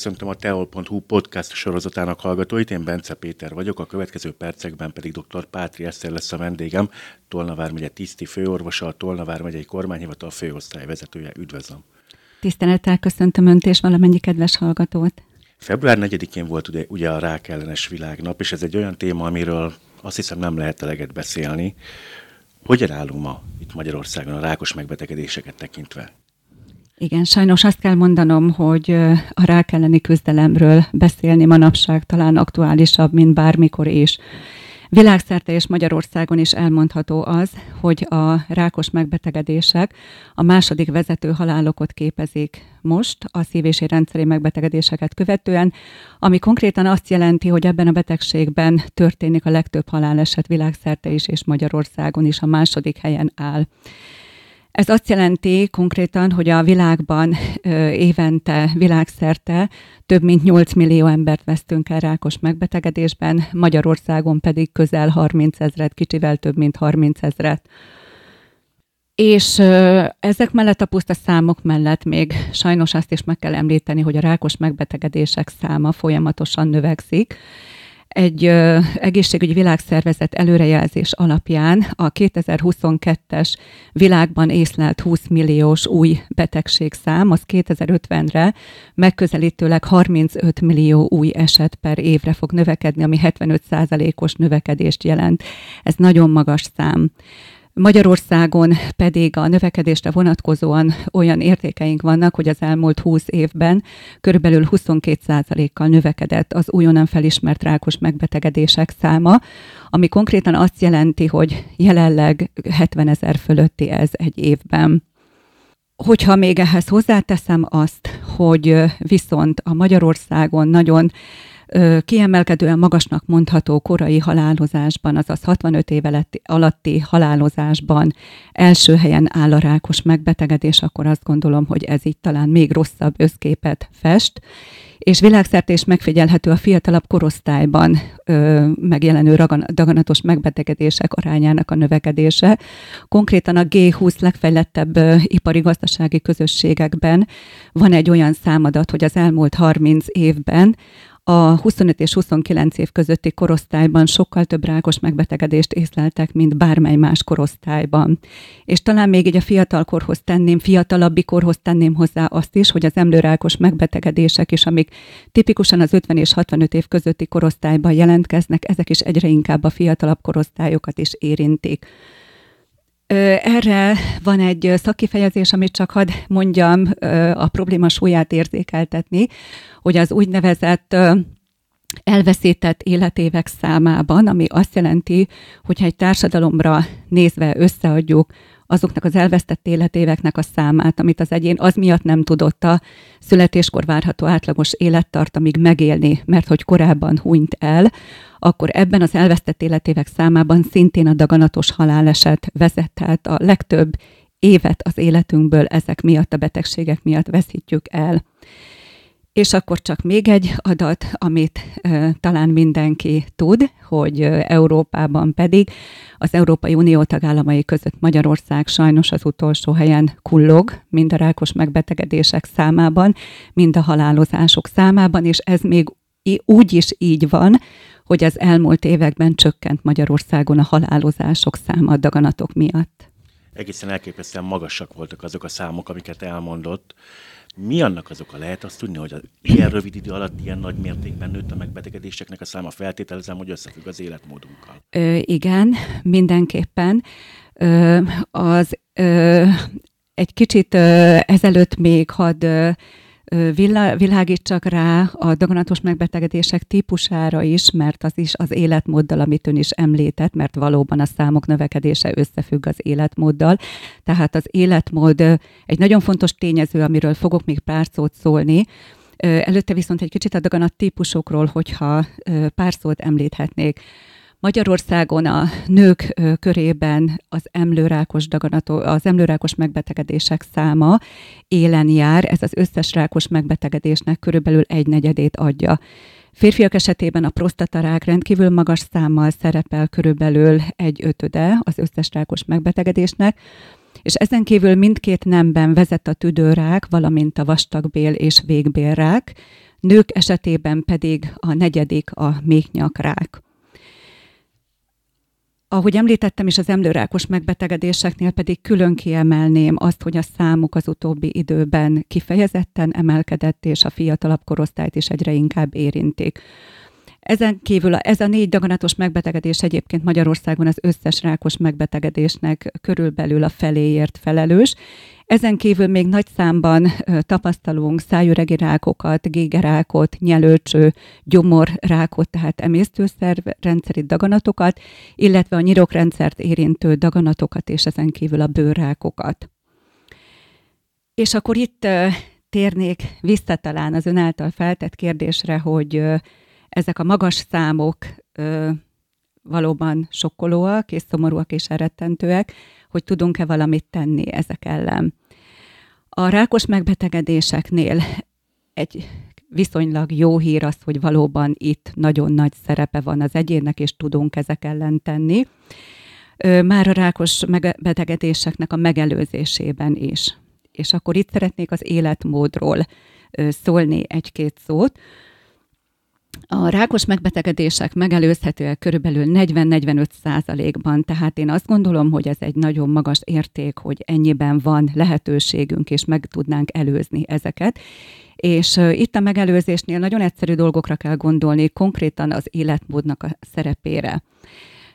Köszöntöm a teol.hu podcast sorozatának hallgatóit, én Bence Péter vagyok, a következő percekben pedig dr. Pátri Eszter lesz a vendégem, Tolna vármegye tiszti főorvosa, a Tolna vármegyei kormányhivatal főosztály vezetője. Üdvözlöm! Tisztelettel köszöntöm Önt és valamennyi kedves hallgatót! Február 4-én volt ugye, ugye a rák ellenes világnap, és ez egy olyan téma, amiről azt hiszem nem lehet eleget beszélni. Hogyan állunk ma itt Magyarországon a rákos megbetegedéseket tekintve? Igen, sajnos azt kell mondanom, hogy a rák elleni küzdelemről beszélni manapság talán aktuálisabb, mint bármikor is. Világszerte és Magyarországon is elmondható az, hogy a rákos megbetegedések a második vezető halálokot képezik most a szív- rendszeri megbetegedéseket követően, ami konkrétan azt jelenti, hogy ebben a betegségben történik a legtöbb haláleset világszerte is, és Magyarországon is a második helyen áll. Ez azt jelenti konkrétan, hogy a világban évente, világszerte több mint 8 millió embert vesztünk el rákos megbetegedésben, Magyarországon pedig közel 30 ezret, kicsivel több mint 30 ezret. És ezek mellett a puszta számok mellett még sajnos azt is meg kell említeni, hogy a rákos megbetegedések száma folyamatosan növekszik, egy ö, egészségügyi világszervezet előrejelzés alapján a 2022-es világban észlelt 20 milliós új betegségszám, az 2050-re megközelítőleg 35 millió új eset per évre fog növekedni, ami 75%-os növekedést jelent. Ez nagyon magas szám. Magyarországon pedig a növekedésre vonatkozóan olyan értékeink vannak, hogy az elmúlt 20 évben körülbelül 22%-kal növekedett az újonnan felismert rákos megbetegedések száma, ami konkrétan azt jelenti, hogy jelenleg 70 ezer fölötti ez egy évben. Hogyha még ehhez hozzáteszem azt, hogy viszont a Magyarországon nagyon kiemelkedően magasnak mondható korai halálozásban, azaz 65 év alatti halálozásban első helyen áll a rákos megbetegedés, akkor azt gondolom, hogy ez így talán még rosszabb összképet fest, és világszerte is megfigyelhető a fiatalabb korosztályban ö, megjelenő ragan, daganatos megbetegedések arányának a növekedése. Konkrétan a G20 legfejlettebb ö, ipari gazdasági közösségekben van egy olyan számadat, hogy az elmúlt 30 évben a 25 és 29 év közötti korosztályban sokkal több rákos megbetegedést észleltek, mint bármely más korosztályban. És talán még így a fiatalkorhoz tenném, fiatalabbi korhoz tenném hozzá azt is, hogy az emlőrákos megbetegedések is, amik tipikusan az 50 és 65 év közötti korosztályban jelentkeznek, ezek is egyre inkább a fiatalabb korosztályokat is érintik. Erre van egy szakkifejezés, amit csak hadd mondjam a probléma súlyát érzékeltetni, hogy az úgynevezett elveszített életévek számában, ami azt jelenti, hogyha egy társadalomra nézve összeadjuk azoknak az elvesztett életéveknek a számát, amit az egyén az miatt nem tudott a születéskor várható átlagos élettartamig megélni, mert hogy korábban hunyt el, akkor ebben az elvesztett életévek számában szintén a daganatos haláleset vezet, tehát a legtöbb évet az életünkből ezek miatt, a betegségek miatt veszítjük el. És akkor csak még egy adat, amit e, talán mindenki tud, hogy Európában pedig az Európai Unió tagállamai között Magyarország sajnos az utolsó helyen kullog, mind a rákos megbetegedések számában, mind a halálozások számában, és ez még úgy is így van, hogy az elmúlt években csökkent Magyarországon a halálozások száma a daganatok miatt. Egészen elképesztően magasak voltak azok a számok, amiket elmondott. Mi annak az oka? Lehet azt tudni, hogy az ilyen rövid idő alatt ilyen nagy mértékben nőtt a megbetegedéseknek a száma? Feltételezem, hogy összefügg az életmódunkkal. Ö, igen, mindenképpen. Ö, az ö, egy kicsit ö, ezelőtt még hadd világítsak rá a daganatos megbetegedések típusára is, mert az is az életmóddal, amit ön is említett, mert valóban a számok növekedése összefügg az életmóddal. Tehát az életmód egy nagyon fontos tényező, amiről fogok még pár szót szólni, Előtte viszont egy kicsit a daganat típusokról, hogyha pár szót említhetnék. Magyarországon a nők körében az emlőrákos, daganató, az emlőrákos megbetegedések száma élen jár, ez az összes rákos megbetegedésnek körülbelül egy negyedét adja. Férfiak esetében a prostatarák rendkívül magas számmal szerepel körülbelül egy ötöde az összes rákos megbetegedésnek, és ezen kívül mindkét nemben vezet a tüdőrák, valamint a vastagbél és végbélrák, nők esetében pedig a negyedik a méhnyakrák. Ahogy említettem is, az emlőrákos megbetegedéseknél pedig külön kiemelném azt, hogy a számuk az utóbbi időben kifejezetten emelkedett, és a fiatalabb korosztályt is egyre inkább érintik. Ezen kívül ez a négy daganatos megbetegedés egyébként Magyarországon az összes rákos megbetegedésnek körülbelül a feléért felelős. Ezen kívül még nagy számban tapasztalunk szájüregi rákokat, gégerákot, nyelőcső, gyomorrákot, tehát emésztőszerv rendszeri daganatokat, illetve a nyirokrendszert érintő daganatokat, és ezen kívül a bőrrákokat. És akkor itt térnék vissza talán az ön által feltett kérdésre, hogy ezek a magas számok ö, valóban sokkolóak és szomorúak és elrettentőek, hogy tudunk-e valamit tenni ezek ellen. A rákos megbetegedéseknél egy viszonylag jó hír az, hogy valóban itt nagyon nagy szerepe van az egyének, és tudunk ezek ellen tenni. Már a rákos megbetegedéseknek a megelőzésében is. És akkor itt szeretnék az életmódról szólni egy-két szót. A rákos megbetegedések megelőzhetőek körülbelül 40-45 százalékban, tehát én azt gondolom, hogy ez egy nagyon magas érték, hogy ennyiben van lehetőségünk, és meg tudnánk előzni ezeket. És itt a megelőzésnél nagyon egyszerű dolgokra kell gondolni, konkrétan az életmódnak a szerepére.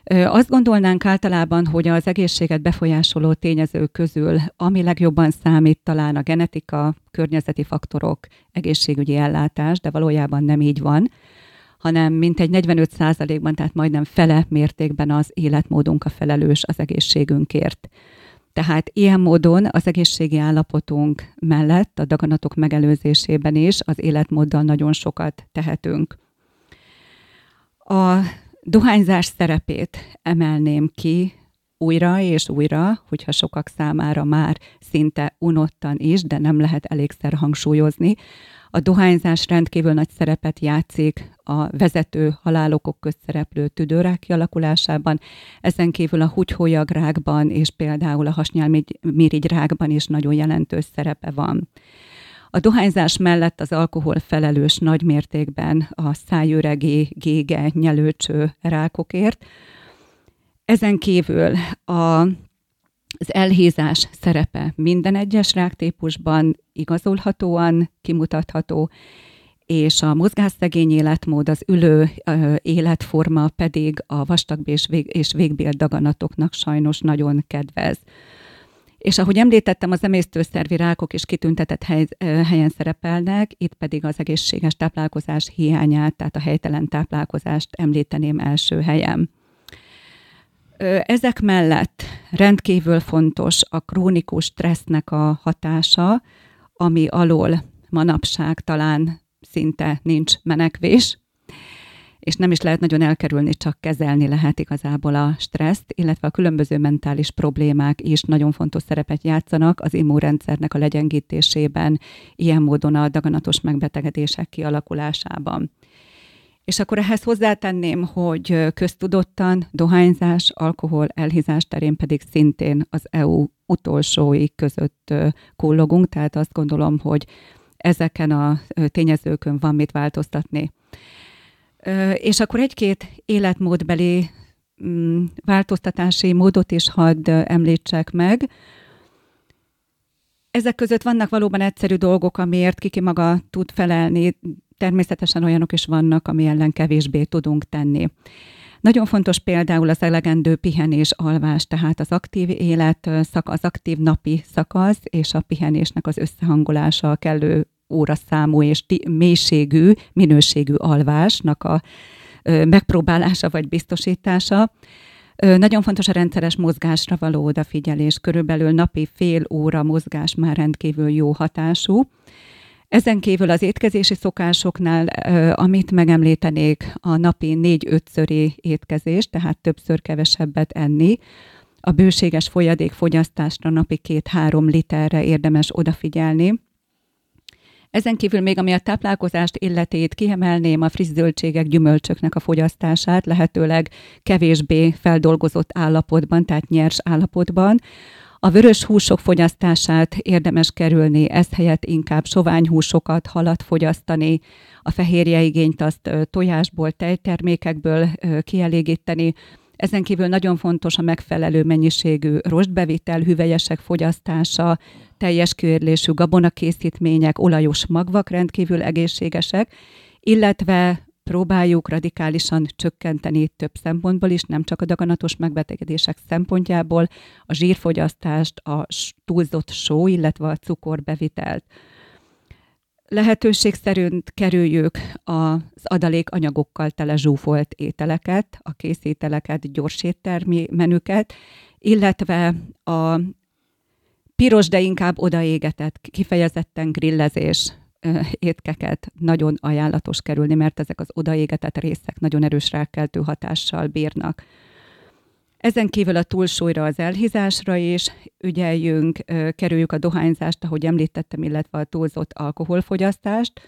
Azt gondolnánk általában, hogy az egészséget befolyásoló tényezők közül, ami legjobban számít talán a genetika, környezeti faktorok, egészségügyi ellátás, de valójában nem így van hanem mintegy 45 százalékban, tehát majdnem fele mértékben az életmódunk a felelős az egészségünkért. Tehát ilyen módon az egészségi állapotunk mellett a daganatok megelőzésében is az életmóddal nagyon sokat tehetünk. A dohányzás szerepét emelném ki újra és újra, hogyha sokak számára már szinte unottan is, de nem lehet elégszer hangsúlyozni, a dohányzás rendkívül nagy szerepet játszik a vezető halálokok közt szereplő tüdőrák kialakulásában, ezen kívül a húgyhólyagrákban és például a hasnyálmirigyrákban is nagyon jelentős szerepe van. A dohányzás mellett az alkohol felelős nagy mértékben a szájüregi, gége, nyelőcső rákokért. Ezen kívül a az elhízás szerepe minden egyes ráktípusban igazolhatóan kimutatható, és a mozgásszegény életmód, az ülő életforma pedig a vastag és, vég, és végbél daganatoknak sajnos nagyon kedvez. És ahogy említettem, az emésztőszervi rákok is kitüntetett hely, helyen szerepelnek, itt pedig az egészséges táplálkozás hiányát, tehát a helytelen táplálkozást említeném első helyen. Ezek mellett rendkívül fontos a krónikus stressznek a hatása, ami alól manapság talán szinte nincs menekvés, és nem is lehet nagyon elkerülni, csak kezelni lehet igazából a stresszt, illetve a különböző mentális problémák is nagyon fontos szerepet játszanak az immunrendszernek a legyengítésében, ilyen módon a daganatos megbetegedések kialakulásában. És akkor ehhez hozzátenném, hogy köztudottan dohányzás, alkohol, elhízás terén pedig szintén az EU utolsói között kullogunk, tehát azt gondolom, hogy ezeken a tényezőkön van mit változtatni. És akkor egy-két életmódbeli mm, változtatási módot is hadd említsek meg. Ezek között vannak valóban egyszerű dolgok, amiért kiki maga tud felelni, természetesen olyanok is vannak, ami ellen kevésbé tudunk tenni. Nagyon fontos például az elegendő pihenés, alvás, tehát az aktív élet, az aktív napi szakasz és a pihenésnek az összehangolása a kellő óraszámú és mélységű, minőségű alvásnak a megpróbálása vagy biztosítása. Nagyon fontos a rendszeres mozgásra való odafigyelés. Körülbelül napi fél óra mozgás már rendkívül jó hatású. Ezen kívül az étkezési szokásoknál, amit megemlítenék, a napi négy-ötszöri étkezés, tehát többször kevesebbet enni, a bőséges folyadékfogyasztásra napi két-három literre érdemes odafigyelni. Ezen kívül még ami a táplálkozást illetét kiemelném a friss zöldségek, gyümölcsöknek a fogyasztását, lehetőleg kevésbé feldolgozott állapotban, tehát nyers állapotban, A vörös húsok fogyasztását érdemes kerülni, ez helyett inkább sovány húsokat, halat fogyasztani, a fehérje igényt azt tojásból, tejtermékekből kielégíteni, ezen kívül nagyon fontos a megfelelő mennyiségű rostbevitel, hüvelyesek fogyasztása, teljes kőérlésű gabonakészítmények, olajos magvak rendkívül egészségesek, illetve próbáljuk radikálisan csökkenteni több szempontból is, nem csak a daganatos megbetegedések szempontjából, a zsírfogyasztást, a túlzott só, illetve a cukorbevitelt. Lehetőség szerint kerüljük az adalékanyagokkal tele zsúfolt ételeket, a készételeket, gyors éttermi menüket, illetve a piros, de inkább odaégetett, kifejezetten grillezés étkeket nagyon ajánlatos kerülni, mert ezek az odaégetett részek nagyon erős rákkeltő hatással bírnak. Ezen kívül a túlsúlyra, az elhízásra is ügyeljünk, kerüljük a dohányzást, ahogy említettem, illetve a túlzott alkoholfogyasztást.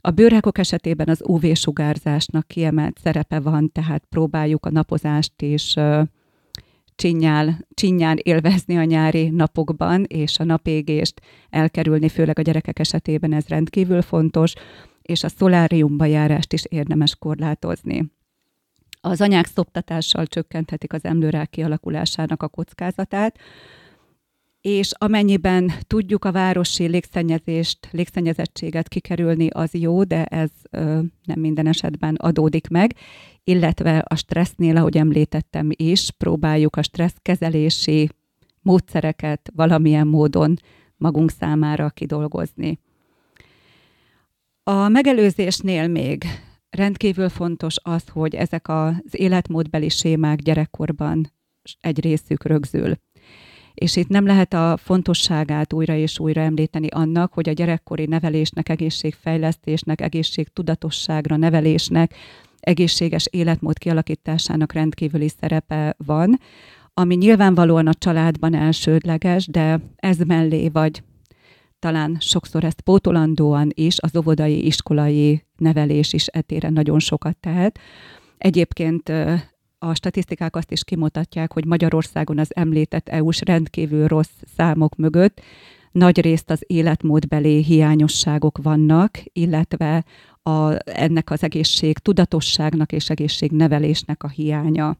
A bőrrákok esetében az UV-sugárzásnak kiemelt szerepe van, tehát próbáljuk a napozást is csinyál, csinyán élvezni a nyári napokban, és a napégést elkerülni, főleg a gyerekek esetében ez rendkívül fontos, és a szoláriumba járást is érdemes korlátozni. Az anyák szoptatással csökkenthetik az emlőrák kialakulásának a kockázatát, és amennyiben tudjuk a városi légszennyezést, légszennyezettséget kikerülni, az jó, de ez ö, nem minden esetben adódik meg, illetve a stressznél, ahogy említettem is, próbáljuk a stresszkezelési módszereket valamilyen módon magunk számára kidolgozni. A megelőzésnél még rendkívül fontos az, hogy ezek az életmódbeli sémák gyerekkorban egy részük rögzül. És itt nem lehet a fontosságát újra és újra említeni annak, hogy a gyerekkori nevelésnek, egészségfejlesztésnek, egészségtudatosságra nevelésnek, egészséges életmód kialakításának rendkívüli szerepe van, ami nyilvánvalóan a családban elsődleges, de ez mellé vagy talán sokszor ezt pótolandóan is, az óvodai, iskolai nevelés is etére nagyon sokat tehet. Egyébként a statisztikák azt is kimutatják, hogy Magyarországon az említett EU-s rendkívül rossz számok mögött nagy részt az életmódbeli hiányosságok vannak, illetve a, ennek az egészség tudatosságnak és egészségnevelésnek a hiánya.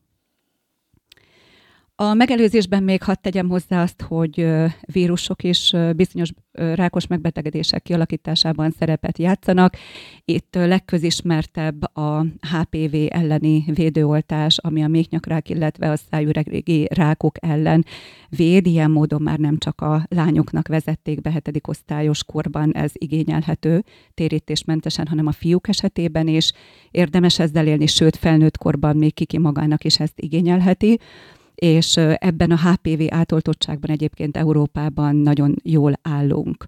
A megelőzésben még hadd tegyem hozzá azt, hogy vírusok is bizonyos rákos megbetegedések kialakításában szerepet játszanak. Itt legközismertebb a HPV elleni védőoltás, ami a méhnyakrák, illetve a szájüregi rákok ellen véd. Ilyen módon már nem csak a lányoknak vezették be hetedik osztályos korban, ez igényelhető térítésmentesen, hanem a fiúk esetében is érdemes ezzel élni, sőt felnőtt korban még kiki magának is ezt igényelheti és ebben a HPV átoltottságban egyébként Európában nagyon jól állunk.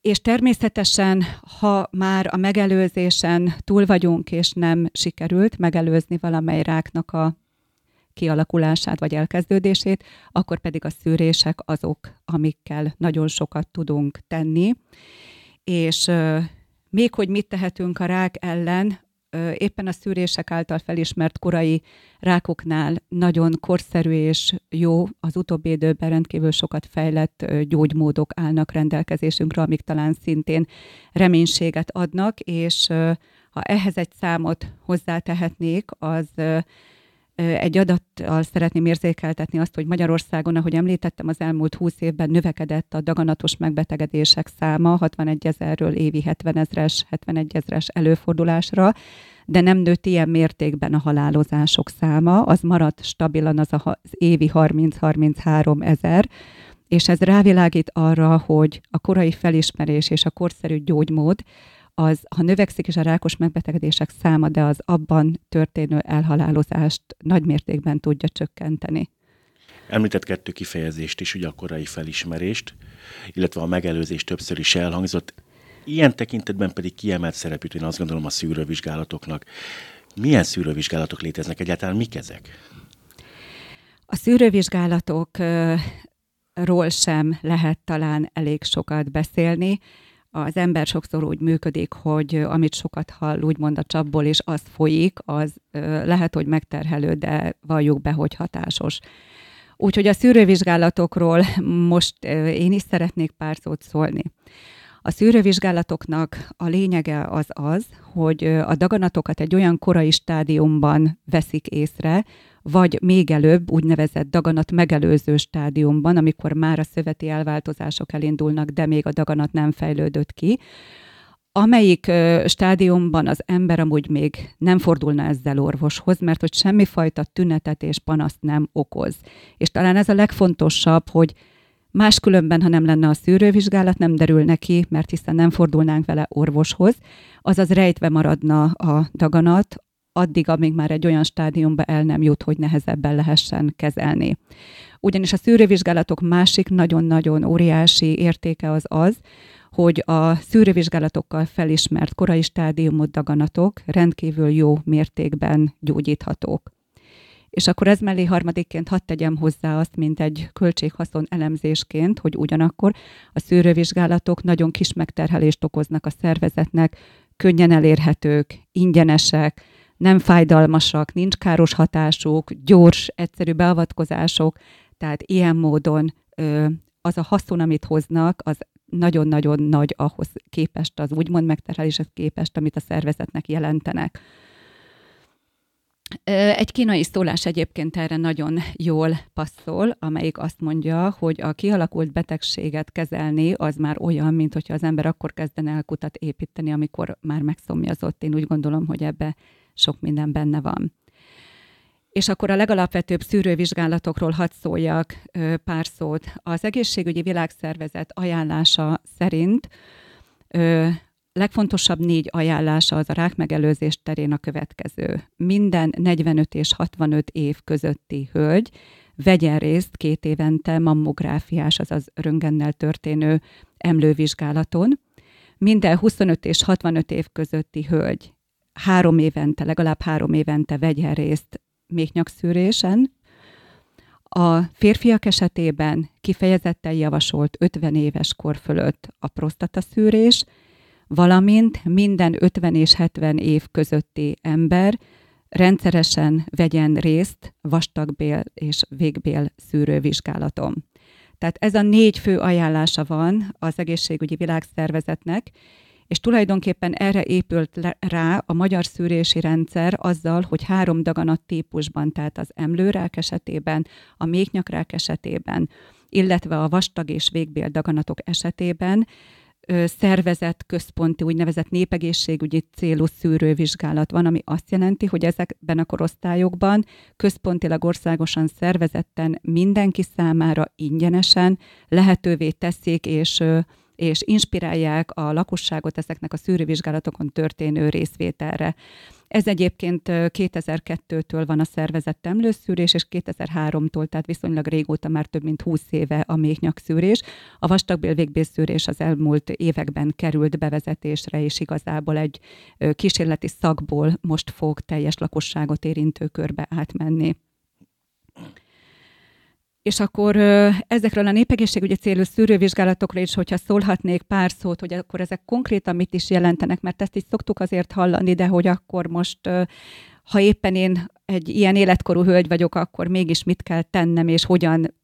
És természetesen, ha már a megelőzésen túl vagyunk, és nem sikerült megelőzni valamely ráknak a kialakulását vagy elkezdődését, akkor pedig a szűrések azok, amikkel nagyon sokat tudunk tenni. És még hogy mit tehetünk a rák ellen, éppen a szűrések által felismert korai rákoknál nagyon korszerű és jó, az utóbbi időben rendkívül sokat fejlett gyógymódok állnak rendelkezésünkre, amik talán szintén reménységet adnak, és ha ehhez egy számot hozzátehetnék, az egy adattal szeretném érzékeltetni azt, hogy Magyarországon, ahogy említettem, az elmúlt 20 évben növekedett a daganatos megbetegedések száma 61 ezerről évi 70 ezres, 71 ezres előfordulásra, de nem nőtt ilyen mértékben a halálozások száma, az maradt stabilan az, az évi 30-33 ezer, és ez rávilágít arra, hogy a korai felismerés és a korszerű gyógymód az, ha növekszik is a rákos megbetegedések száma, de az abban történő elhalálozást nagy mértékben tudja csökkenteni. Említett kettő kifejezést is, ugye a korai felismerést, illetve a megelőzés többször is elhangzott. Ilyen tekintetben pedig kiemelt szerepűt, én azt gondolom a szűrővizsgálatoknak. Milyen szűrővizsgálatok léteznek egyáltalán, mik ezek? A szűrővizsgálatokról sem lehet talán elég sokat beszélni az ember sokszor úgy működik, hogy amit sokat hall, úgymond a csapból, és az folyik, az lehet, hogy megterhelő, de valljuk be, hogy hatásos. Úgyhogy a szűrővizsgálatokról most én is szeretnék pár szót szólni. A szűrővizsgálatoknak a lényege az az, hogy a daganatokat egy olyan korai stádiumban veszik észre, vagy még előbb úgynevezett daganat megelőző stádiumban, amikor már a szöveti elváltozások elindulnak, de még a daganat nem fejlődött ki, amelyik stádiumban az ember amúgy még nem fordulna ezzel orvoshoz, mert hogy semmifajta tünetet és panaszt nem okoz. És talán ez a legfontosabb, hogy Máskülönben, ha nem lenne a szűrővizsgálat, nem derül neki, mert hiszen nem fordulnánk vele orvoshoz, azaz rejtve maradna a daganat, addig, amíg már egy olyan stádiumba el nem jut, hogy nehezebben lehessen kezelni. Ugyanis a szűrővizsgálatok másik nagyon-nagyon óriási értéke az az, hogy a szűrővizsgálatokkal felismert korai stádiumú daganatok rendkívül jó mértékben gyógyíthatók. És akkor ez mellé harmadikként hadd tegyem hozzá azt, mint egy költséghaszon elemzésként, hogy ugyanakkor a szűrővizsgálatok nagyon kis megterhelést okoznak a szervezetnek, könnyen elérhetők, ingyenesek, nem fájdalmasak, nincs káros hatásuk, gyors, egyszerű beavatkozások, tehát ilyen módon az a haszon, amit hoznak, az nagyon-nagyon nagy ahhoz képest, az úgymond megterheléshez képest, amit a szervezetnek jelentenek. Egy kínai szólás egyébként erre nagyon jól passzol, amelyik azt mondja, hogy a kialakult betegséget kezelni az már olyan, mint hogyha az ember akkor kezdene el kutat építeni, amikor már megszomjazott. Én úgy gondolom, hogy ebbe sok minden benne van. És akkor a legalapvetőbb szűrővizsgálatokról hadd szóljak pár szót. Az egészségügyi világszervezet ajánlása szerint legfontosabb négy ajánlása az a rák megelőzés terén a következő. Minden 45 és 65 év közötti hölgy vegyen részt két évente mammográfiás, azaz röngennel történő emlővizsgálaton. Minden 25 és 65 év közötti hölgy három évente, legalább három évente vegyen részt méhnyakszűrésen. A férfiak esetében kifejezetten javasolt 50 éves kor fölött a prostataszűrés, valamint minden 50 és 70 év közötti ember rendszeresen vegyen részt vastagbél és végbél szűrővizsgálaton. Tehát ez a négy fő ajánlása van az egészségügyi világszervezetnek, és tulajdonképpen erre épült rá a magyar szűrési rendszer azzal, hogy három daganat típusban, tehát az emlőrák esetében, a méhnyakrák esetében, illetve a vastag és végbél daganatok esetében szervezett központi úgynevezett népegészségügyi célú szűrővizsgálat van, ami azt jelenti, hogy ezekben a korosztályokban központilag országosan szervezetten mindenki számára ingyenesen lehetővé teszik és és inspirálják a lakosságot ezeknek a szűrővizsgálatokon történő részvételre. Ez egyébként 2002-től van a szervezett emlőszűrés, és 2003-tól, tehát viszonylag régóta, már több mint 20 éve a méhnyakszűrés. A vastagbél végbélszűrés az elmúlt években került bevezetésre, és igazából egy kísérleti szakból most fog teljes lakosságot érintő körbe átmenni. És akkor ezekről a népegészségügyi célú szűrővizsgálatokra is, hogyha szólhatnék pár szót, hogy akkor ezek konkrétan mit is jelentenek, mert ezt is szoktuk azért hallani, de hogy akkor most, ha éppen én egy ilyen életkorú hölgy vagyok, akkor mégis mit kell tennem, és hogyan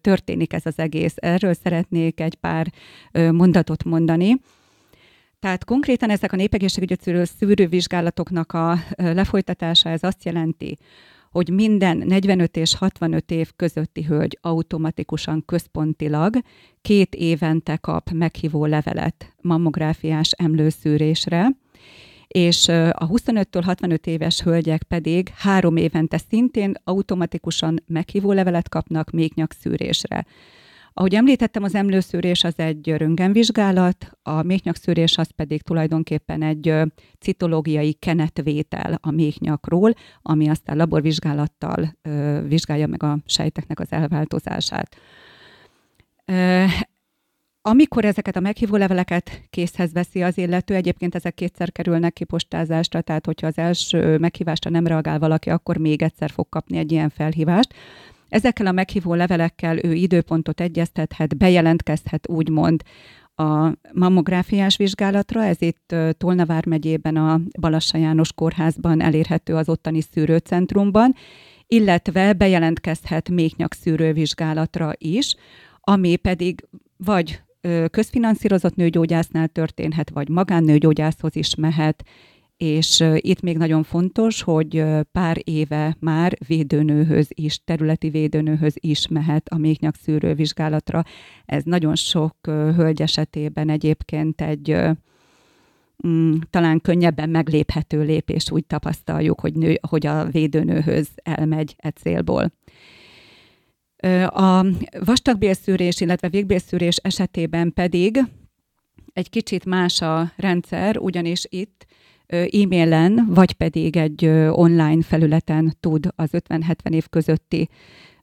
történik ez az egész. Erről szeretnék egy pár mondatot mondani. Tehát konkrétan ezek a népegészségügyi szűrővizsgálatoknak a lefolytatása, ez azt jelenti, hogy minden 45 és 65 év közötti hölgy automatikusan központilag két évente kap meghívó levelet mammográfiás emlőszűrésre, és a 25-től 65 éves hölgyek pedig három évente szintén automatikusan meghívó levelet kapnak még nyakszűrésre. Ahogy említettem, az emlőszűrés az egy röntgenvizsgálat, a méhnyakszűrés az pedig tulajdonképpen egy citológiai kenetvétel a méhnyakról, ami aztán laborvizsgálattal vizsgálja meg a sejteknek az elváltozását. Amikor ezeket a meghívó leveleket készhez veszi az illető, egyébként ezek kétszer kerülnek ki postázásra, tehát hogyha az első meghívásra nem reagál valaki, akkor még egyszer fog kapni egy ilyen felhívást. Ezekkel a meghívó levelekkel ő időpontot egyeztethet, bejelentkezhet úgymond a mammográfiás vizsgálatra, ez itt Tolnavár megyében a Balassa János kórházban elérhető az ottani szűrőcentrumban, illetve bejelentkezhet szűrővizsgálatra is, ami pedig vagy közfinanszírozott nőgyógyásznál történhet, vagy magánnőgyógyászhoz is mehet, és itt még nagyon fontos, hogy pár éve már védőnőhöz is, területi védőnőhöz is mehet a méhnyak szűrővizsgálatra. Ez nagyon sok hölgy esetében egyébként egy mm, talán könnyebben megléphető lépés, úgy tapasztaljuk, hogy, nő, hogy a védőnőhöz elmegy e célból. A vastagbélszűrés, illetve végbélszűrés esetében pedig egy kicsit más a rendszer, ugyanis itt e-mailen, vagy pedig egy online felületen tud az 50-70 év közötti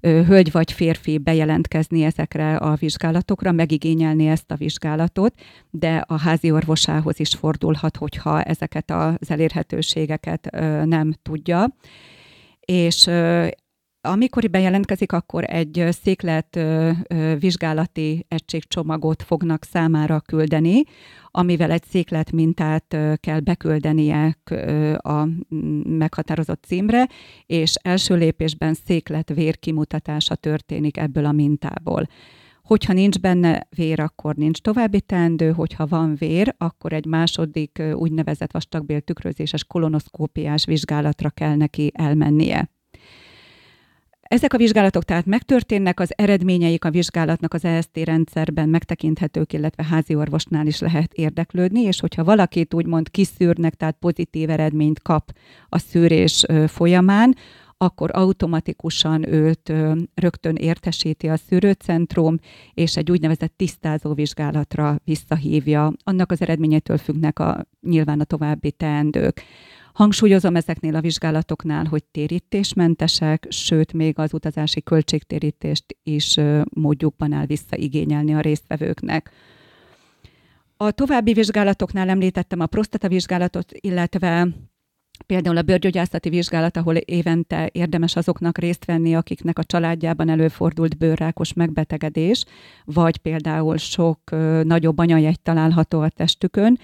hölgy vagy férfi bejelentkezni ezekre a vizsgálatokra, megigényelni ezt a vizsgálatot, de a házi orvosához is fordulhat, hogyha ezeket az elérhetőségeket nem tudja. És amikor bejelentkezik, akkor egy széklet vizsgálati egységcsomagot fognak számára küldeni, amivel egy széklet mintát kell beküldenie a meghatározott címre, és első lépésben széklet vér kimutatása történik ebből a mintából. Hogyha nincs benne vér, akkor nincs további teendő, hogyha van vér, akkor egy második úgynevezett vastagbél tükrözéses kolonoszkópiás vizsgálatra kell neki elmennie. Ezek a vizsgálatok tehát megtörténnek, az eredményeik a vizsgálatnak az EST rendszerben megtekinthetők, illetve házi orvosnál is lehet érdeklődni, és hogyha valakit úgymond kiszűrnek, tehát pozitív eredményt kap a szűrés folyamán, akkor automatikusan őt rögtön értesíti a szűrőcentrum, és egy úgynevezett tisztázó vizsgálatra visszahívja. Annak az eredményétől függnek a, nyilván a további teendők. Hangsúlyozom ezeknél a vizsgálatoknál, hogy térítésmentesek, sőt, még az utazási költségtérítést is módjukban áll visszaigényelni a résztvevőknek. A további vizsgálatoknál említettem a prostatavizsgálatot, illetve például a bőrgyógyászati vizsgálat, ahol évente érdemes azoknak részt venni, akiknek a családjában előfordult bőrrákos megbetegedés, vagy például sok nagyobb anyajegy található a testükön,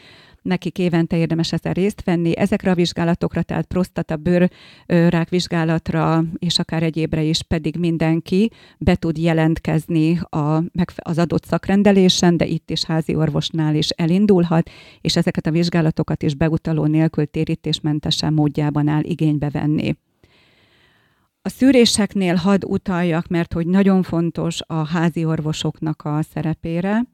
nekik évente érdemes ezen részt venni. Ezekre a vizsgálatokra, tehát prostata, bőrrák vizsgálatra, és akár egyébre is pedig mindenki be tud jelentkezni a, az adott szakrendelésen, de itt is házi orvosnál is elindulhat, és ezeket a vizsgálatokat is beutaló nélkül térítésmentesen módjában áll igénybe venni. A szűréseknél had utaljak, mert hogy nagyon fontos a házi orvosoknak a szerepére.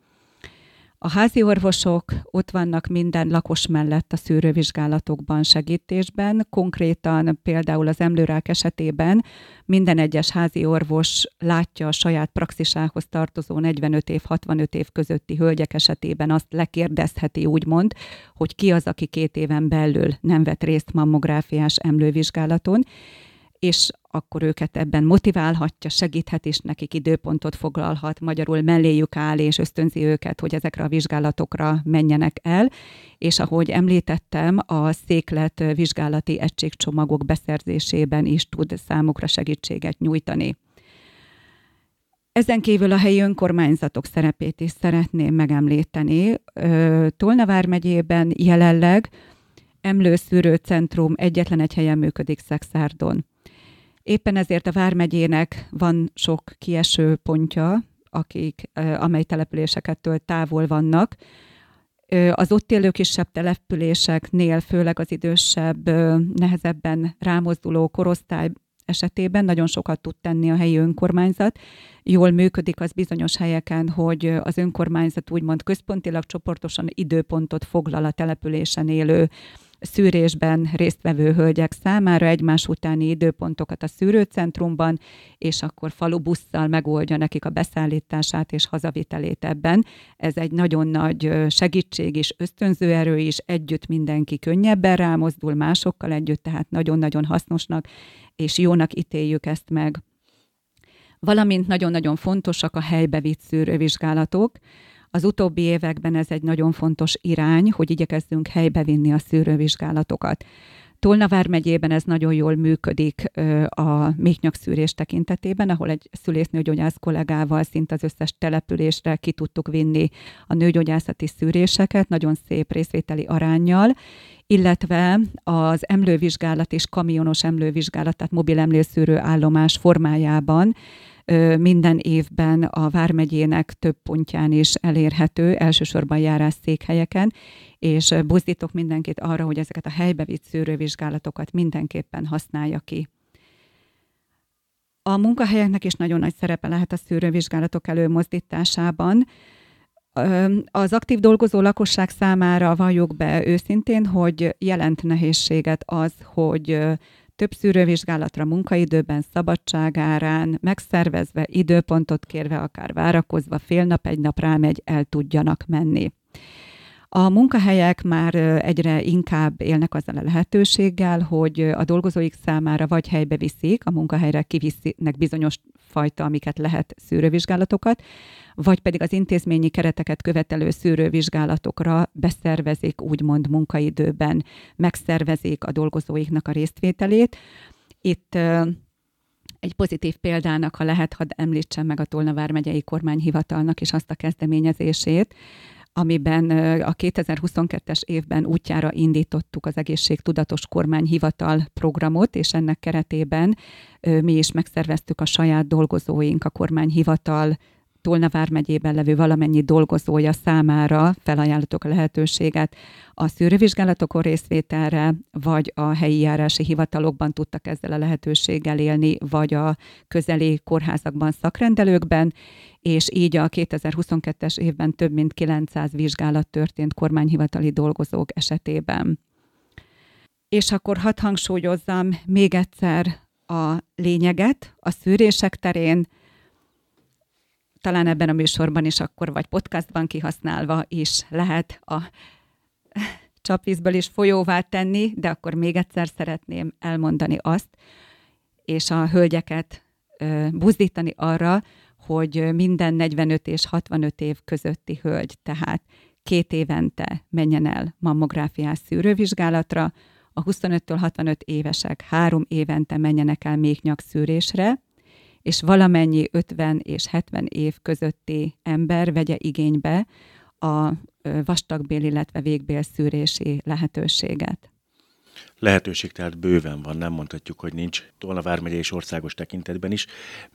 A házi orvosok ott vannak minden lakos mellett a szűrővizsgálatokban, segítésben. Konkrétan például az emlőrák esetében minden egyes házi orvos látja a saját praxisához tartozó 45 év, 65 év közötti hölgyek esetében azt lekérdezheti úgymond, hogy ki az, aki két éven belül nem vett részt mammográfiás emlővizsgálaton, és akkor őket ebben motiválhatja, segíthet, és nekik időpontot foglalhat, magyarul melléjük áll, és ösztönzi őket, hogy ezekre a vizsgálatokra menjenek el, és ahogy említettem, a széklet vizsgálati egységcsomagok beszerzésében is tud számukra segítséget nyújtani. Ezen kívül a helyi önkormányzatok szerepét is szeretném megemlíteni. Tolna vármegyében jelenleg Emlőszűrő Centrum egyetlen egy helyen működik Szexárdon. Éppen ezért a Vármegyének van sok kieső pontja, akik, amely településekettől távol vannak. Az ott élő kisebb településeknél, főleg az idősebb, nehezebben rámozduló korosztály esetében nagyon sokat tud tenni a helyi önkormányzat. Jól működik az bizonyos helyeken, hogy az önkormányzat úgymond központilag csoportosan időpontot foglal a településen élő szűrésben résztvevő hölgyek számára egymás utáni időpontokat a szűrőcentrumban, és akkor falubusszal megoldja nekik a beszállítását és hazavitelét ebben. Ez egy nagyon nagy segítség és ösztönző erő is, együtt mindenki könnyebben rámozdul másokkal együtt, tehát nagyon-nagyon hasznosnak és jónak ítéljük ezt meg. Valamint nagyon-nagyon fontosak a helybe vitt szűrővizsgálatok, az utóbbi években ez egy nagyon fontos irány, hogy igyekezzünk helybe vinni a szűrővizsgálatokat. Tolnavár megyében ez nagyon jól működik a méhnyakszűrés tekintetében, ahol egy szülésznőgyógyász kollégával szinte az összes településre ki tudtuk vinni a nőgyógyászati szűréseket, nagyon szép részvételi arányjal, illetve az emlővizsgálat és kamionos emlővizsgálat, tehát mobil emlőszűrő állomás formájában minden évben a Vármegyének több pontján is elérhető, elsősorban járás székhelyeken, és buzdítok mindenkit arra, hogy ezeket a helybe vitt szűrővizsgálatokat mindenképpen használja ki. A munkahelyeknek is nagyon nagy szerepe lehet a szűrővizsgálatok előmozdításában. Az aktív dolgozó lakosság számára valljuk be őszintén, hogy jelent nehézséget az, hogy több szűrővizsgálatra munkaidőben, szabadságárán, megszervezve, időpontot kérve, akár várakozva, fél nap, egy nap rámegy, el tudjanak menni. A munkahelyek már egyre inkább élnek azzal a lehetőséggel, hogy a dolgozóik számára vagy helybe viszik, a munkahelyre kiviszik bizonyos fajta, amiket lehet szűrővizsgálatokat, vagy pedig az intézményi kereteket követelő szűrővizsgálatokra beszervezik, úgymond munkaidőben, megszervezik a dolgozóiknak a résztvételét. Itt egy pozitív példának, ha lehet, hadd említsem meg a Tolnavár megyei kormányhivatalnak és azt a kezdeményezését, amiben a 2022-es évben útjára indítottuk az Egészségtudatos Kormányhivatal programot, és ennek keretében mi is megszerveztük a saját dolgozóink, a kormányhivatal Tolna vármegyében levő valamennyi dolgozója számára felajánlottuk a lehetőséget a szűrővizsgálatokon részvételre, vagy a helyi járási hivatalokban tudtak ezzel a lehetőséggel élni, vagy a közeli kórházakban, szakrendelőkben, és így a 2022-es évben több mint 900 vizsgálat történt kormányhivatali dolgozók esetében. És akkor hadd hangsúlyozzam még egyszer a lényeget a szűrések terén, talán ebben a műsorban is akkor, vagy podcastban kihasználva is lehet a csapvízből is folyóvá tenni, de akkor még egyszer szeretném elmondani azt, és a hölgyeket buzdítani arra, hogy minden 45 és 65 év közötti hölgy, tehát két évente menjen el mammográfiás szűrővizsgálatra, a 25-től 65 évesek három évente menjenek el szűrésre, és valamennyi 50 és 70 év közötti ember vegye igénybe a vastagbél, illetve végbél szűrési lehetőséget. Lehetőség tehát bőven van, nem mondhatjuk, hogy nincs. Tolna vármegye és országos tekintetben is.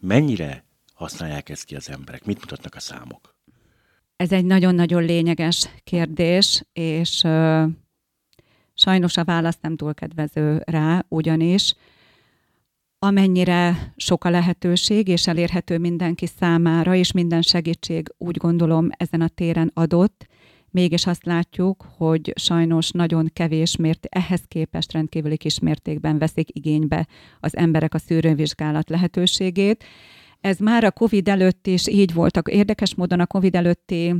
Mennyire használják ezt ki az emberek? Mit mutatnak a számok? Ez egy nagyon-nagyon lényeges kérdés, és ö, sajnos a válasz nem túl kedvező rá, ugyanis amennyire sok a lehetőség, és elérhető mindenki számára, és minden segítség úgy gondolom ezen a téren adott, mégis azt látjuk, hogy sajnos nagyon kevés mért, ehhez képest rendkívüli kis mértékben veszik igénybe az emberek a szűrővizsgálat lehetőségét. Ez már a COVID előtt is így voltak. Érdekes módon a COVID előtti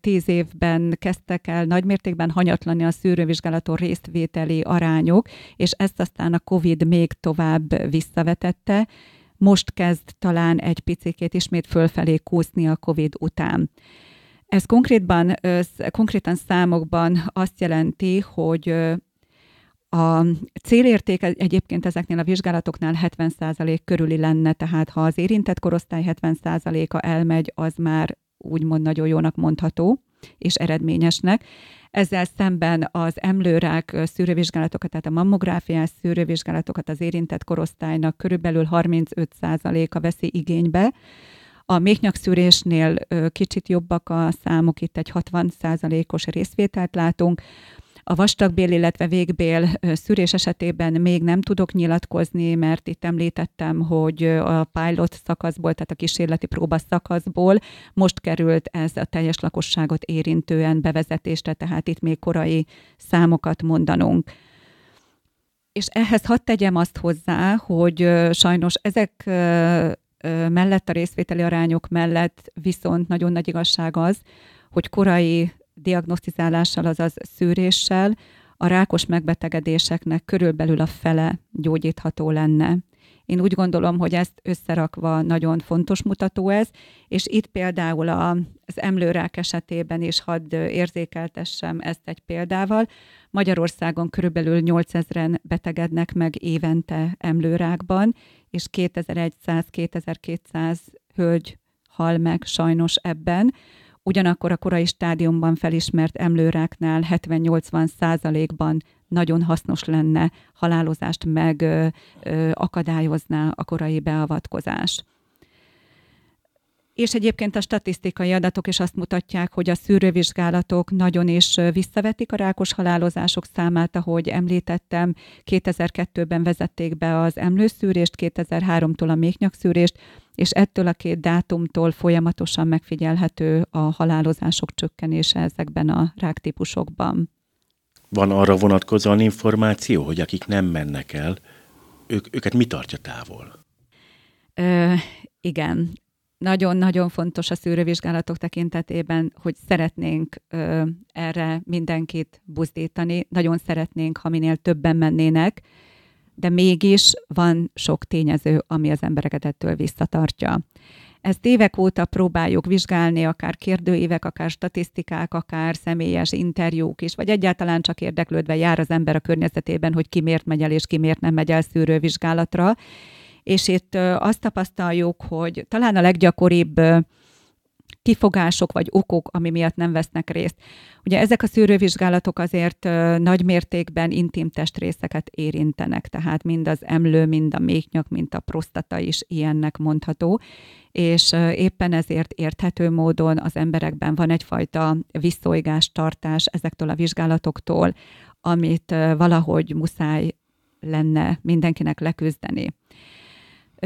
tíz évben kezdtek el nagymértékben hanyatlani a szűrővizsgálaton résztvételi arányok, és ezt aztán a COVID még tovább visszavetette. Most kezd talán egy picikét ismét fölfelé kúszni a COVID után. Ez konkrétban, konkrétan számokban azt jelenti, hogy a célérték egyébként ezeknél a vizsgálatoknál 70% körüli lenne, tehát ha az érintett korosztály 70%-a elmegy, az már úgymond nagyon jónak mondható és eredményesnek. Ezzel szemben az emlőrák szűrővizsgálatokat, tehát a mammográfiás szűrővizsgálatokat az érintett korosztálynak körülbelül 35%-a veszi igénybe, a méhnyakszűrésnél kicsit jobbak a számok, itt egy 60%-os részvételt látunk, a vastagbél, illetve végbél szűrés esetében még nem tudok nyilatkozni, mert itt említettem, hogy a pilot szakaszból, tehát a kísérleti próba szakaszból most került ez a teljes lakosságot érintően bevezetésre, tehát itt még korai számokat mondanunk. És ehhez hadd tegyem azt hozzá, hogy sajnos ezek mellett, a részvételi arányok mellett viszont nagyon nagy igazság az, hogy korai diagnosztizálással, azaz szűréssel a rákos megbetegedéseknek körülbelül a fele gyógyítható lenne. Én úgy gondolom, hogy ezt összerakva nagyon fontos mutató ez, és itt például a, az emlőrák esetében is hadd érzékeltessem ezt egy példával. Magyarországon körülbelül 8000-en betegednek meg évente emlőrákban, és 2100-2200 hölgy hal meg sajnos ebben. Ugyanakkor a korai stádiumban felismert emlőráknál 70-80 százalékban nagyon hasznos lenne halálozást meg a korai beavatkozás. És egyébként a statisztikai adatok is azt mutatják, hogy a szűrővizsgálatok nagyon is visszavetik a rákos halálozások számát, ahogy említettem, 2002-ben vezették be az emlőszűrést, 2003-tól a méhnyakszűrést, és ettől a két dátumtól folyamatosan megfigyelhető a halálozások csökkenése ezekben a ráktípusokban. Van arra vonatkozóan információ, hogy akik nem mennek el, ők, őket mi tartja távol? Ö, igen, nagyon-nagyon fontos a szűrővizsgálatok tekintetében, hogy szeretnénk ö, erre mindenkit buzdítani, nagyon szeretnénk, ha minél többen mennének, de mégis van sok tényező, ami az embereket ettől visszatartja. Ezt évek óta próbáljuk vizsgálni, akár kérdőívek, akár statisztikák, akár személyes interjúk is, vagy egyáltalán csak érdeklődve jár az ember a környezetében, hogy ki miért megy el és ki miért nem megy el szűrővizsgálatra. És itt azt tapasztaljuk, hogy talán a leggyakoribb kifogások vagy okok, ami miatt nem vesznek részt. Ugye ezek a szűrővizsgálatok azért nagy mértékben intim testrészeket érintenek, tehát mind az emlő, mind a méhnyak, mind a prostata is ilyennek mondható, és éppen ezért érthető módon az emberekben van egyfajta visszolygás, tartás ezektől a vizsgálatoktól, amit valahogy muszáj lenne mindenkinek leküzdeni.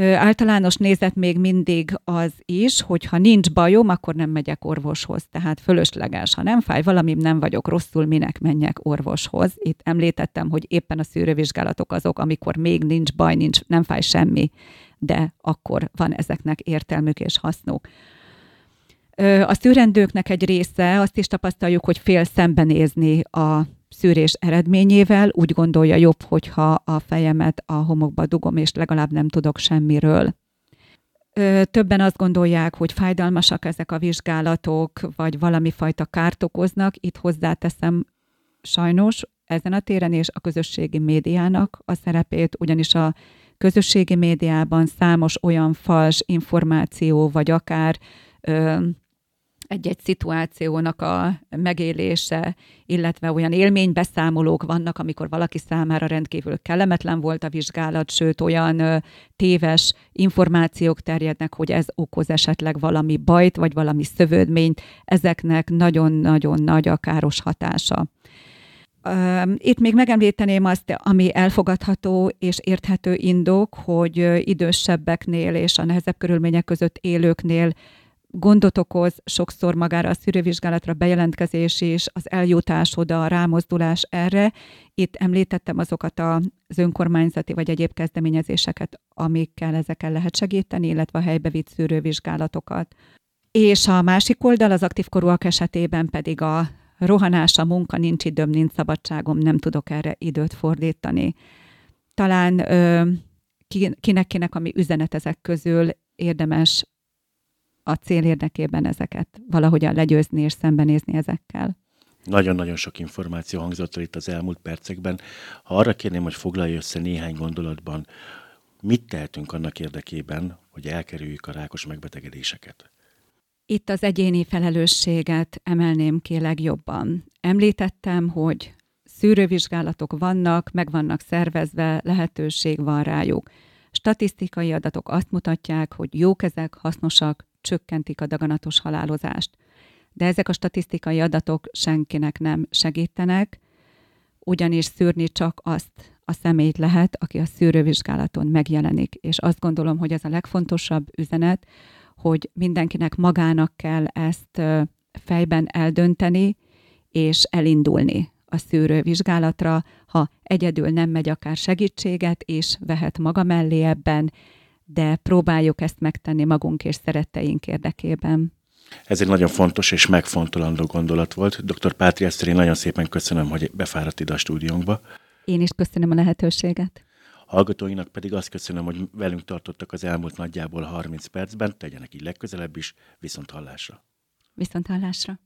Általános nézet még mindig az is, hogy ha nincs bajom, akkor nem megyek orvoshoz. Tehát fölösleges. Ha nem fáj valami, nem vagyok rosszul, minek menjek orvoshoz. Itt említettem, hogy éppen a szűrővizsgálatok azok, amikor még nincs baj, nincs, nem fáj semmi, de akkor van ezeknek értelmük és hasznuk. A szűrendőknek egy része azt is tapasztaljuk, hogy fél szembenézni a szűrés eredményével, úgy gondolja jobb, hogyha a fejemet a homokba dugom, és legalább nem tudok semmiről. Többen azt gondolják, hogy fájdalmasak ezek a vizsgálatok, vagy valami fajta kárt okoznak. Itt hozzáteszem sajnos ezen a téren és a közösségi médiának a szerepét, ugyanis a közösségi médiában számos olyan fals információ, vagy akár ö, egy-egy szituációnak a megélése, illetve olyan élménybeszámolók vannak, amikor valaki számára rendkívül kellemetlen volt a vizsgálat, sőt olyan téves információk terjednek, hogy ez okoz esetleg valami bajt, vagy valami szövődményt, ezeknek nagyon-nagyon nagy a káros hatása. Itt még megemlíteném azt, ami elfogadható és érthető indok, hogy idősebbeknél és a nehezebb körülmények között élőknél gondot okoz sokszor magára a szűrővizsgálatra bejelentkezés is, az eljutás oda, a rámozdulás erre. Itt említettem azokat az önkormányzati vagy egyéb kezdeményezéseket, amikkel ezeken lehet segíteni, illetve a helybe vitt szűrővizsgálatokat. És a másik oldal az aktív korúak esetében pedig a rohanás, a munka, nincs időm, nincs szabadságom, nem tudok erre időt fordítani. Talán kinek-kinek, ami üzenet ezek közül érdemes a cél érdekében ezeket valahogyan legyőzni és szembenézni ezekkel. Nagyon-nagyon sok információ hangzott itt az elmúlt percekben. Ha arra kérném, hogy foglalja össze néhány gondolatban, mit tehetünk annak érdekében, hogy elkerüljük a rákos megbetegedéseket? Itt az egyéni felelősséget emelném ki legjobban. Említettem, hogy szűrővizsgálatok vannak, meg vannak szervezve, lehetőség van rájuk. Statisztikai adatok azt mutatják, hogy jók ezek, hasznosak, csökkentik a daganatos halálozást. De ezek a statisztikai adatok senkinek nem segítenek, ugyanis szűrni csak azt a személyt lehet, aki a szűrővizsgálaton megjelenik. És azt gondolom, hogy ez a legfontosabb üzenet, hogy mindenkinek magának kell ezt fejben eldönteni, és elindulni a szűrővizsgálatra, ha egyedül nem megy akár segítséget, és vehet maga mellé ebben, de próbáljuk ezt megtenni magunk és szeretteink érdekében. Ez egy nagyon fontos és megfontolandó gondolat volt. Dr. Pátri Eszter, én nagyon szépen köszönöm, hogy befáradt ide a stúdiónkba. Én is köszönöm a lehetőséget. Hallgatóinak pedig azt köszönöm, hogy velünk tartottak az elmúlt nagyjából 30 percben, tegyenek így legközelebb is, viszont hallásra. Viszont hallásra.